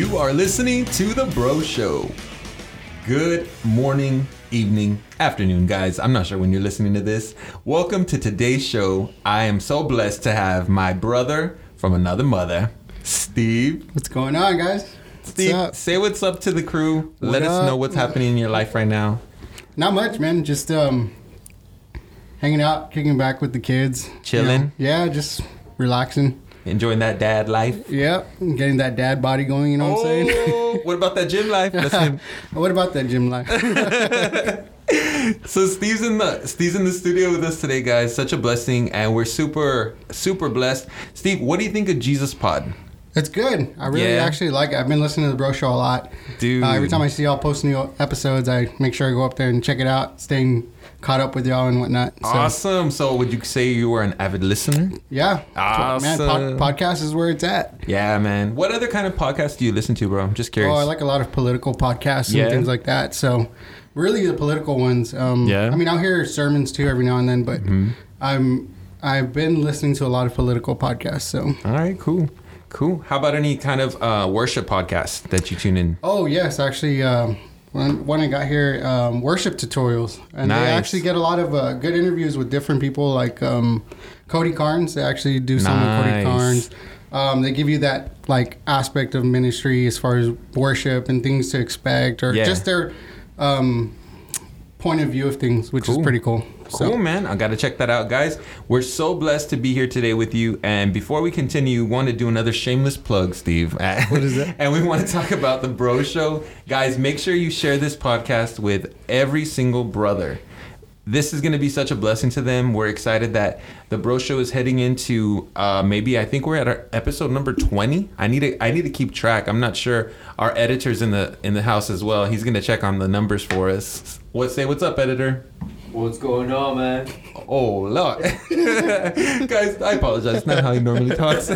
You are listening to The Bro Show. Good morning, evening, afternoon, guys. I'm not sure when you're listening to this. Welcome to today's show. I am so blessed to have my brother from another mother, Steve. What's going on, guys? Steve, up? say what's up to the crew. What Let us know what's happening in your life right now. Not much, man. Just um, hanging out, kicking back with the kids, you Chilling? know. Yeah, just relaxing. Enjoying that dad life. Yep, getting that dad body going. You know what I'm saying? Oh, what about that gym life? What about that gym life? So Steve's in the Steve's in the studio with us today, guys. Such a blessing, and we're super super blessed. Steve, what do you think of Jesus Pod, it's good. I really Yeah. actually like it. I've been listening to the Bro Show a lot. dude? Uh, every time I see y'all post new episodes, I make sure I go up there and check it out, staying caught up with y'all and whatnot. So, awesome. So, would you say you were an avid listener? Yeah. Man, Awesome. pod- podcast is where it's at. Yeah, man. What other kind of podcasts do you listen to, bro? I'm just curious. Oh, I like a lot of political podcasts Yeah. and things like that. So, really, the political ones. Um, Yeah. Mm-hmm. I mean, I'll hear sermons too every now and then, but I'm I've been listening to a lot of political podcasts. So, All right, cool, cool. How about any kind of uh, worship podcast that you tune in? oh yes, actually, um, when when I got here, um, worship tutorials, and Nice. they actually get a lot of uh, good interviews with different people, like um, Cody Carnes. They actually do some with Cody Carnes. Um, they give you that like aspect of ministry as far as worship and things to expect, or Yeah. just their um, point of view of things, which Cool. is pretty cool. Cool, man. I got to check that out, guys. We're so blessed to be here today with you. And before we continue, we want to do another shameless plug, Steve. What is that? and we want to talk about the Bro Show. Guys, make sure you share this podcast with every single brother. This is going to be such a blessing to them. We're excited that the Bro Show is heading into uh, maybe I think we're at our episode number twenty. I need to I need to keep track. I'm not sure. Our editor's in the in the house as well. He's going to check on the numbers for us. What say? What's up, editor? What's going on, man? Oh Lord, guys, I apologize. It's not how he normally talks.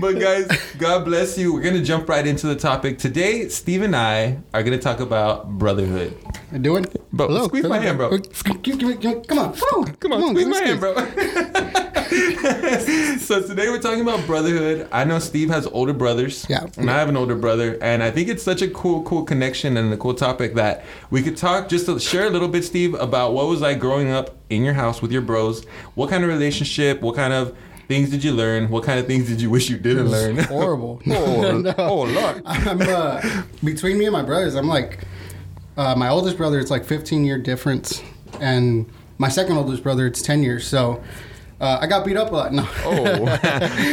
but guys, God bless you. We're gonna jump right into the topic today. Steve and I are gonna talk about brotherhood. I do it, Bro, squeeze my hand, bro. Give- give me- give me- Come on, Come on, squeeze my hand, bro. so today we're talking about brotherhood. I know Steve has older brothers. Yeah. And I have an older brother, and I think it's such a cool, cool connection and a cool topic that we could talk just to share a little bit, Steve, about what was like growing up in your house with your bros. What kind of relationship? What kind of things did you learn? What kind of things did you wish you didn't learn? Horrible. oh, No. oh Lord. I'm uh, between me and my brothers. I'm like uh, my oldest brother. It's like 15 year difference, and my second oldest brother. It's 10 years. So uh, I got beat up a lot. No. Oh,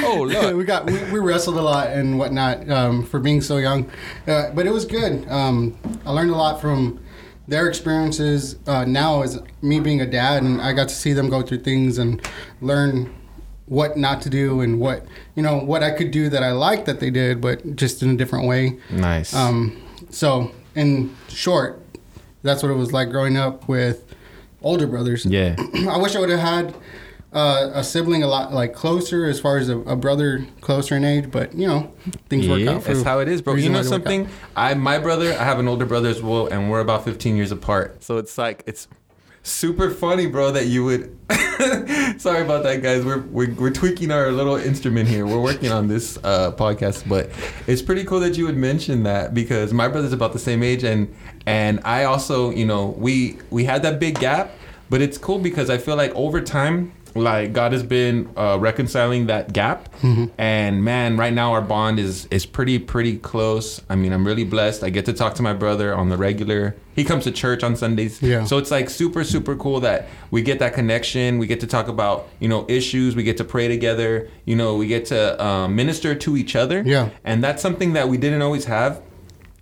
oh Lord. we got we, we wrestled a lot and whatnot um, for being so young, uh, but it was good. Um, I learned a lot from their experiences uh, now as me being a dad, and I got to see them go through things and learn what not to do and what you know what I could do that I liked that they did, but just in a different way. Nice. Um, so in short, that's what it was like growing up with older brothers. yeah. I wish I would have had uh, a sibling a lot like closer as far as a, a brother closer in age, but you know things work out. For that's how it is, bro. You know why they work out. something? I my brother, I have an older brother as well, and we're about 15 years apart. So it's like it's super funny, bro, that you would. Sorry about that, guys. We're, we're we're tweaking our little instrument here. We're working on this uh, podcast, but it's pretty cool that you would mention that because my brother's about the same age, and and I also, you know, we we had that big gap, but it's cool because I feel like over time. Like God has been uh, reconciling that gap, and man, right now our bond is is pretty pretty close. I mean, I'm really blessed. I get to talk to my brother on the regular. He comes to church on Sundays, Yeah. So it's like super super cool that we get that connection. We get to talk about you know issues. We get to pray together. You know, we get to um, minister to each other. Yeah. and that's something that we didn't always have.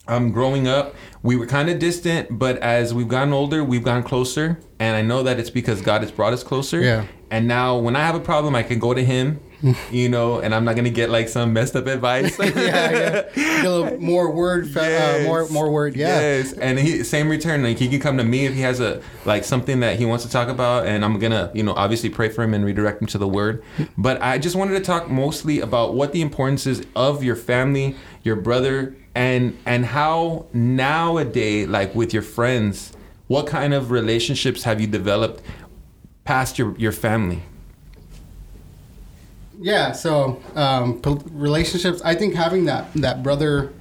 Um, growing up, we were kind of distant, but as we've gotten older, we've gotten closer. And I know that it's because God has brought us closer. Yeah. And now, when I have a problem, I can go to Him, you know, and I'm not gonna get like some messed up advice. yeah, yeah. A little more word, fa- uh, more Yes. more word. Yeah. Yes, and he same return. Like he can come to me if he has a like something that he wants to talk about, and I'm gonna you know obviously pray for him and redirect him to the Word. But I just wanted to talk mostly about what the importance is of your family, your brother, and and how nowadays like with your friends, what kind of relationships have you developed past your your family? yeah so um, relationships i think having that that brother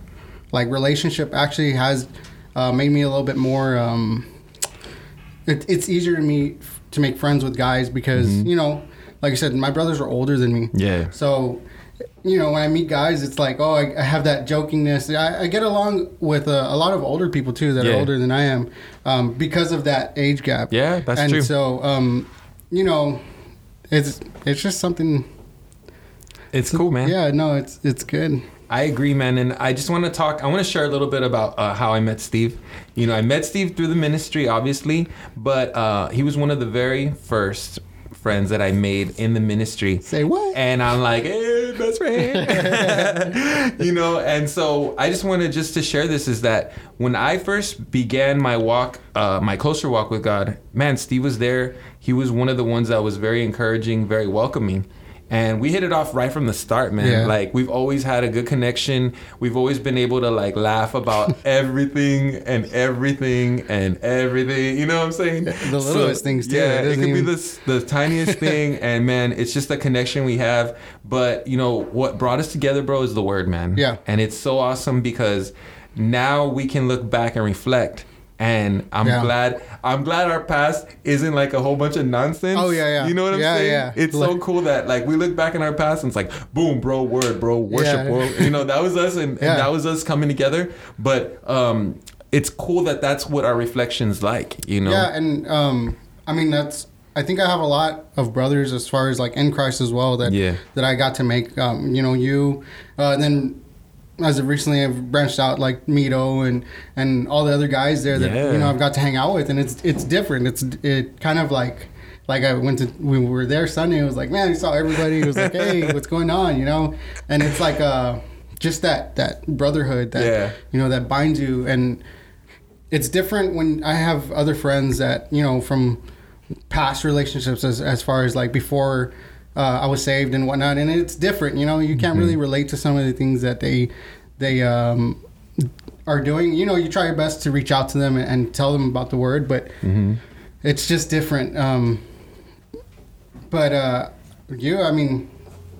like relationship actually has uh, made me a little bit more um, it, it's easier to me to make friends with guys because you know like i said my brothers are older than me Yeah. so you know when i meet guys it's like oh i, I have that jokingness I, I get along with a, a lot of older people too that Yeah. are older than i am um, because of that age gap Yeah, that's and true. so um, you know it's it's just something It's cool, man. yeah, no, it's it's good. I agree, man. And I just want to talk, I want to share a little bit about uh, how I met Steve. You know, I met Steve through the ministry, obviously, but uh, he was one of the very first friends that I made in the ministry. Say what? And I'm like, hey, best friend. you know, and so I just wanted just to share this is that when I first began my walk, uh, my closer walk with God, man, Steve was there. He was one of the ones that was very encouraging, very welcoming. And we hit it off right from the start, man. Yeah. Like we've always had a good connection. We've always been able to like laugh about everything and everything and everything. You know what I'm saying? The littlest things, too. Yeah, It it could be the the tiniest thing, and man, it's just a connection we have. But you know what brought us together, bro, is the word, man. Yeah. and it's so awesome because now we can look back and reflect. And I'm Yeah. glad. I'm glad our past isn't like a whole bunch of nonsense. Oh, yeah, yeah. You know what I'm Yeah, saying? yeah. It's so cool that like we look back in our past and it's like boom, bro, word, bro, worship, Yeah. bro. You know that was us, and, and that was us coming together. But um, it's cool that that's what our reflections like. You know? Yeah, and um, I mean that's. I think I have a lot of brothers as far as like in Christ as well that Yeah. that I got to make. Um, you know, you, uh, and then as of recently I've branched out like Mito and and all the other guys there that Yeah. you know I've got to hang out with, and it's it's different. It's it kind of like. Like I went to, we were there Sunday. It was like, man, I saw everybody. It was like, hey, what's going on? You know, and it's like, uh, just that that brotherhood that Yeah. you know that binds you, and it's different when I have other friends that you know from past relationships as as far as like before uh, I was saved and whatnot, and it's different. You know, you can't really relate to some of the things that they they um, are doing. You know, you try your best to reach out to them and, and tell them about the word, but it's just different. Um, but uh, you, I mean.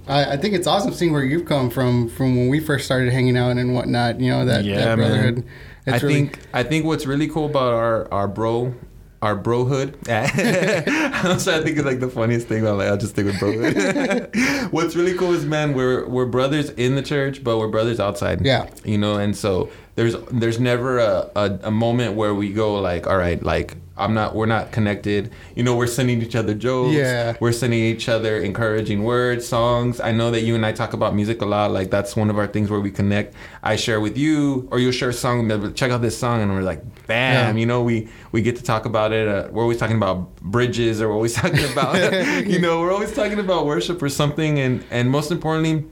I, I think it's awesome seeing where you've come from from when we first started hanging out and whatnot. You know that, that brotherhood. I really- think I think what's really cool about our our bro our brohood. I'm trying to think of like the funniest thing. I'm like, I'll just stick with brohood. what's really cool is man, we're we're brothers in the church, but we're brothers outside. Yeah. You know, and so there's there's never a, a, a moment where we go like, all right, like I'm not we're not connected. You know, we're sending each other jokes. Yeah. We're sending each other encouraging words, songs. I know that you and I talk about music a lot. Like that's one of our things where we connect. I share with you, or you'll share a song. Check out this song, and we're like, bam! Yeah. You know, we we get to talk about it. Uh, we're always talking about bridges, or we're always talking about, you know, we're always talking about worship or something. And and most importantly,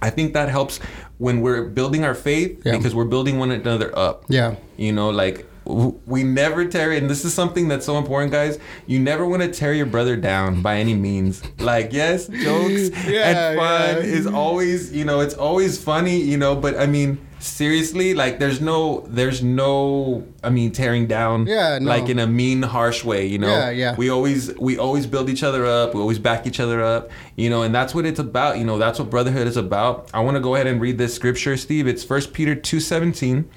I think that helps when we're building our faith Yeah. because we're building one another up. Yeah. You know, like we never tear, and this is something that's so important, guys. You never want to tear your brother down by any means. Like, yes, jokes Yeah, and fun yeah. is always, you know, it's always funny, you know, but I mean, seriously, like, there's no, there's no, I mean, tearing down, Yeah, no. like in a mean, harsh way, you know. Yeah, yeah. We always, we always build each other up. We always back each other up, you know, and that's what it's about. You know, that's what brotherhood is about. I want to go ahead and read this scripture, Steve. It's First Peter two seventeen.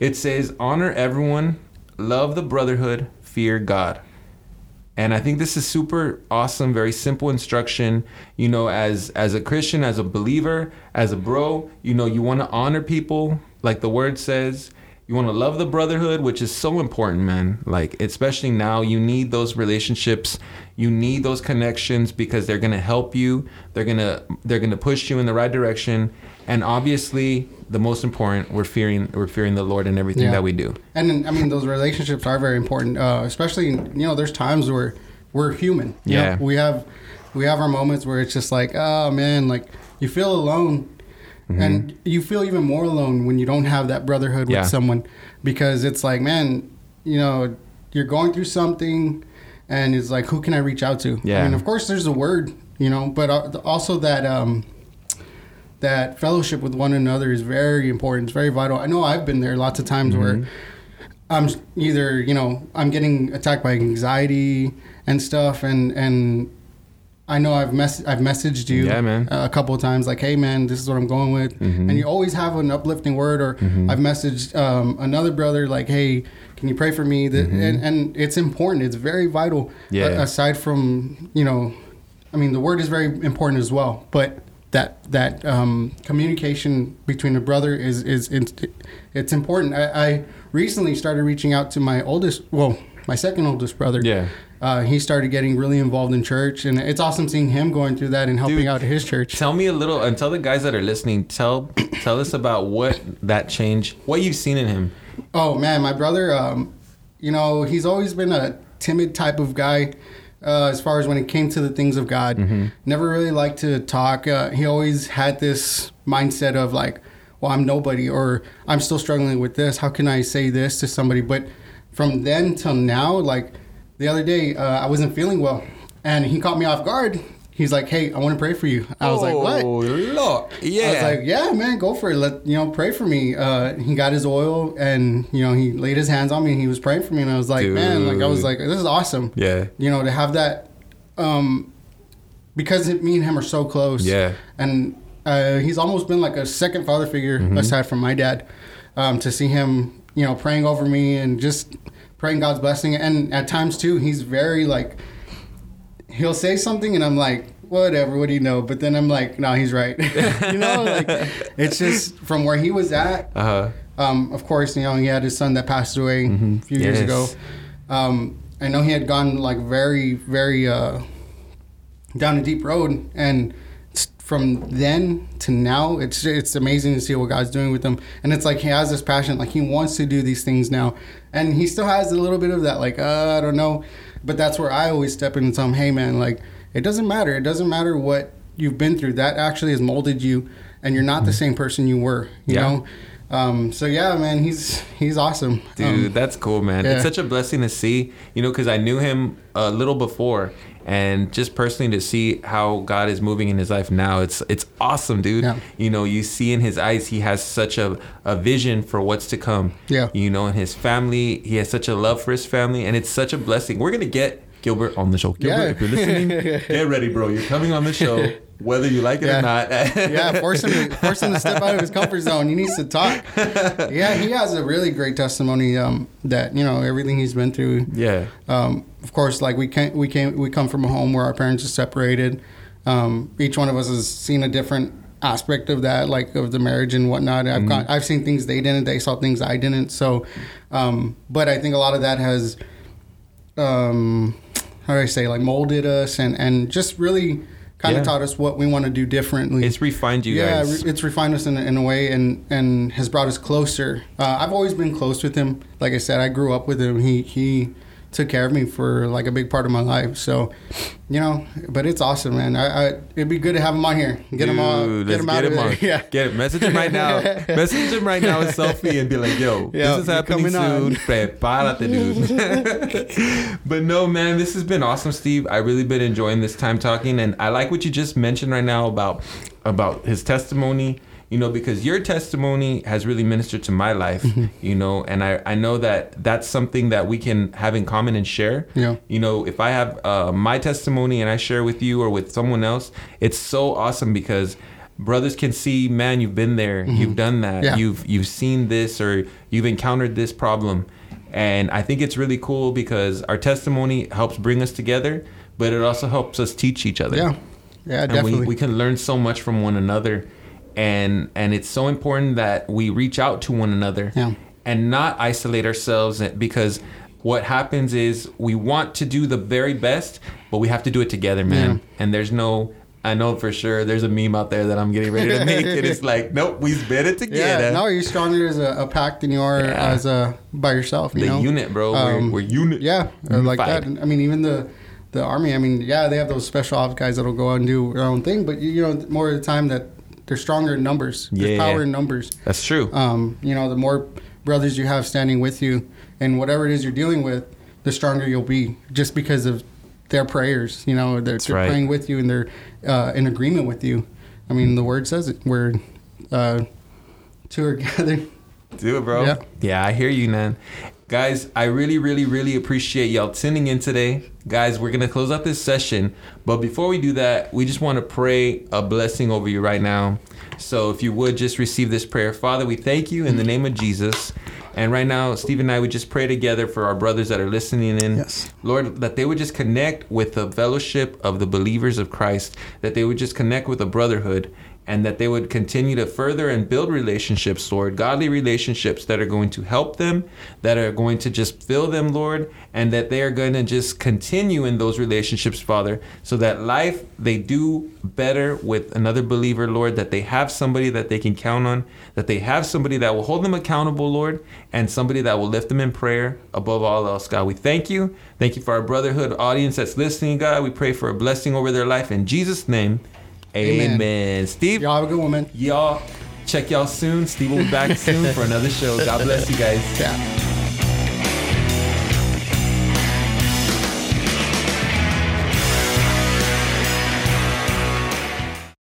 It says, "Honor everyone, love the brotherhood, fear God." And I think this is super awesome, very simple instruction. You know, as as a Christian, as a believer, as a bro, you know, you want to honor people, like the word says. You want to love the brotherhood, which is so important, man. Like especially now, you need those relationships. You need those connections because they're gonna help you. They're gonna they're gonna push you in the right direction. And obviously, the most important, we're fearing we're fearing the Lord in everything Yeah. that we do. And I mean, those relationships are very important, uh, especially you know. There's times where we're human. you Yeah. know? we have we have our moments where it's just like, oh man, like you feel alone, Mm-hmm. and you feel even more alone when you don't have that brotherhood with Yeah. someone, because it's like, man, you know, you're going through something, and it's like, who can I reach out to? Yeah. I mean, of course, there's a word, you know, but uh, also that. um that fellowship with one another is very important. It's very vital. I know I've been there lots of times where I'm either you know I'm getting attacked by anxiety and stuff, and and I know I've mess I've messaged you Yeah, man. a couple of times like, hey man, this is what I'm going with, Mm-hmm. and you always have an uplifting word. Or I've messaged um, another brother like, hey, can you pray for me? That, and, and it's important. It's very vital. Mm-hmm. Yeah. A- aside from you know, I mean, the word is very important as well, but. That that um, communication between a brother is is it's, it's important. I, I recently started reaching out to my oldest, well, my second oldest brother Yeah. uh, he started getting really involved in church, and it's awesome seeing him going through that and helping Dude. out his church. Tell me a little, and tell the guys that are listening. Tell tell us about what that change, what you've seen in him. Oh man, my brother, um, you know, he's always been a timid type of guy. Uh, as far as when it came to the things of God, never really liked to talk. Uh, he always had this mindset of like, "Well, I'm nobody," or "I'm still struggling with this. How can I say this to somebody?" But from then till now, like the other day, uh, I wasn't feeling well, and he caught me off guard. He's like, "Hey, I want to pray for you." I was like, "What?" Oh, Lord. Yeah. I was like, yeah, man, go for it. Let you know, pray for me. Uh, he got his oil, and you know, he laid his hands on me, and he was praying for me, and I was like, man, like I was like, this is awesome. yeah. You know, to have that, um, because me and him are so close. Yeah. and uh, he's almost been like a second father figure Mm-hmm. aside from my dad. Um, to see him, you know, praying over me and just praying God's blessing, and at times too, he's very like he'll say something and I'm like, whatever, what do you know? But then I'm like, no, he's right. you know, like it's just from where he was at. Uh huh. Um, of course, you know, he had his son that passed away a few years ago. Um, I know he had gone like very, very uh, down a deep road, and from then to now, it's it's amazing to see what God's doing with him. And it's like he has this passion, like he wants to do these things now, and he still has a little bit of that, like uh, I don't know, but that's where I always step in and tell him, hey man, like it doesn't matter. It doesn't matter what you've been through. That actually has molded you, and you're not the same person you were. You Yeah. know. Um, so yeah, man, he's he's awesome, Dude, Um, that's cool, man. yeah. It's such a blessing to see, you know, because I knew him a little before, and just personally to see how God is moving in his life now, it's it's awesome, dude. Yeah. You know, you see in his eyes, he has such a, a vision for what's to come. Yeah. You know, in his family, he has such a love for his family, and it's such a blessing. We're gonna get Gilbert on the show. Gilbert, Yeah. if you're listening, get ready, bro. You're coming on the show, whether you like it Yeah. or not. yeah, force him to force him to step out of his comfort zone. He needs to talk. Yeah, he has a really great testimony. Um, that you know everything he's been through. yeah. Um, of course, like we came, we came, we come from a home where our parents are separated. Um, each one of us has seen a different aspect of that, like of the marriage and whatnot. I've got, I've seen things they didn't, they saw things I didn't. So, um, but I think a lot of that has, um, how do I say, like molded us and and just really kind Yeah. of taught us what we want to do differently. It's refined you yeah, guys. re- it's refined us in, a- in a way and and has brought us closer. Uh, I've always been close with him. Like I said, I grew up with him. He he took care of me for like a big part of my life. So, you know, but it's awesome, man. I, I it'd be good to have him on here. Get him on. Get him out of there. on. Yeah. Get it. Message him right now. Message him right now with selfie and be like, yo, Yeah, this is happening soon. Prepárate, dude. but no, man, this has been awesome, Steve. I really been enjoying this time talking, and I like what you just mentioned right now about about his testimony. You know, because your testimony has really ministered to my life. Mm-hmm. You know, and I I know that that's something that we can have in common and share. Yeah. You know, if I have uh, my testimony and I share with you or with someone else, it's so awesome because brothers can see, man, you've been there, you've done that, Mm-hmm. Yeah. you've you've seen this or you've encountered this problem, and I think it's really cool because our testimony helps bring us together, but it also helps us teach each other Yeah. Yeah, and definitely. we, we can learn so much from one another and and it's so important that we reach out to one another Yeah. and not isolate ourselves because what happens is we want to do the very best but we have to do it together man Yeah. and there's no I know for sure there's a meme out there that I'm getting ready to make and it's like nope we've better together yeah, no, you're stronger as a, a pack than you are Yeah. as a by yourself. You the know? unit bro Um, we're, we're unit Yeah, or like that. I mean, even the the army. I mean, yeah, they have those special ops guys that'll go out and do their own thing, but you, you know, more of the time that they're stronger in numbers. There's Yeah. power in numbers. that's true Um, you know, the more brothers you have standing with you, and whatever it is you're dealing with, the stronger you'll be, just because of their prayers. You know, they're, they're right. praying with you and they're uh, in agreement with you. I mean, the word says it. Where uh, two are gathered. Do it, bro. Yeah. Yeah. I hear you, man. Guys, I really, really, really appreciate y'all tuning in today. Guys, we're going to close out this session. But before we do that, we just want to pray a blessing over you right now. So if you would just receive this prayer. Father, we thank you in the name of Jesus. And right now, Steve and I would just pray together for our brothers that are listening in. Yes. Lord, that they would just connect with the fellowship of the believers of Christ, that they would just connect with a brotherhood, and that they would continue to further and build relationships, Lord, godly relationships that are going to help them, that are going to just fill them, Lord, and that they are going to just continue in those relationships, Father, so that life they do better with another believer, Lord, that they have somebody that they can count on, that they have somebody that will hold them accountable, Lord, and somebody that will lift them in prayer above all else, God. We thank you. Thank you for our brotherhood audience that's listening, God. We pray for a blessing over their life in Jesus' name. Amen. Amen. Steve, Y'all have a good one, man. y'all check y'all soon. Steve will be back soon for another show. God bless you guys. Yeah.